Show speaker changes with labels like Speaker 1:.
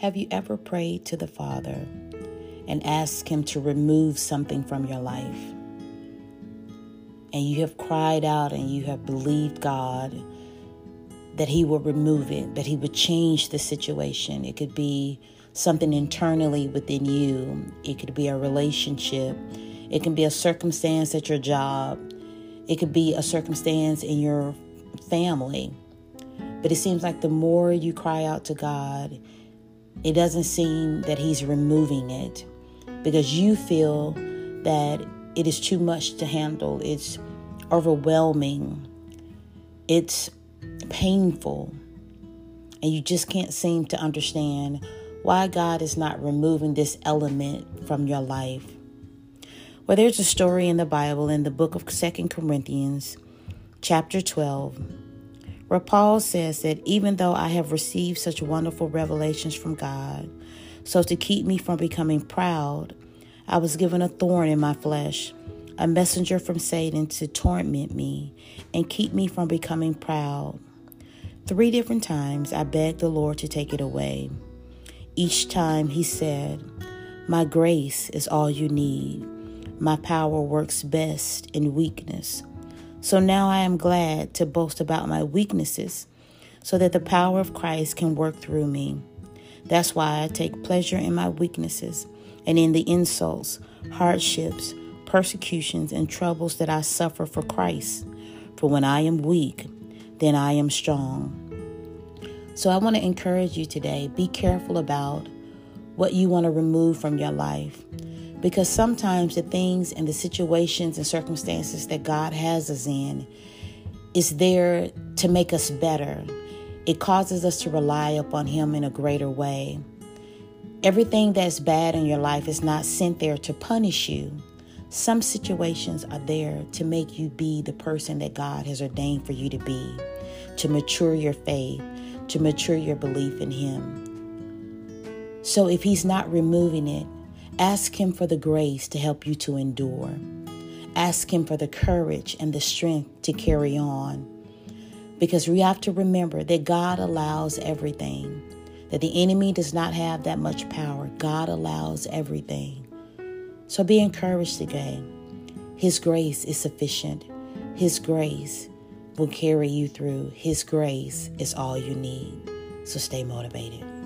Speaker 1: Have you ever prayed to the Father and asked Him to remove something from your life? And you have cried out and you have believed God that He will remove it, that He would change the situation. It could be something internally within you, it could be a relationship, it can be a circumstance at your job, it could be a circumstance in your family. But it seems like the more you cry out to God, it doesn't seem that He's removing it because you feel that it is too much to handle. It's overwhelming. It's painful. And you just can't seem to understand why God is not removing this element from your life. Well, there's a story in the Bible in the book of Second Corinthians, chapter 12 where Paul says that even though I have received such wonderful revelations from God, so to keep me from becoming proud, I was given a thorn in my flesh, a messenger from Satan to torment me and keep me from becoming proud. Three different times I begged the Lord to take it away. Each time he said, My grace is all you need. My power works best in weakness. So now I am glad to boast about my weaknesses so that the power of Christ can work through me. That's why I take pleasure in my weaknesses and in the insults, hardships, persecutions, and troubles that I suffer for Christ. For when I am weak, then I am strong. So I want to encourage you today be careful about what you want to remove from your life. Because sometimes the things and the situations and circumstances that God has us in is there to make us better. It causes us to rely upon Him in a greater way. Everything that's bad in your life is not sent there to punish you. Some situations are there to make you be the person that God has ordained for you to be, to mature your faith, to mature your belief in Him. So if He's not removing it, Ask Him for the grace to help you to endure. Ask Him for the courage and the strength to carry on. Because we have to remember that God allows everything, that the enemy does not have that much power. God allows everything. So be encouraged today. His grace is sufficient. His grace will carry you through. His grace is all you need. So stay motivated.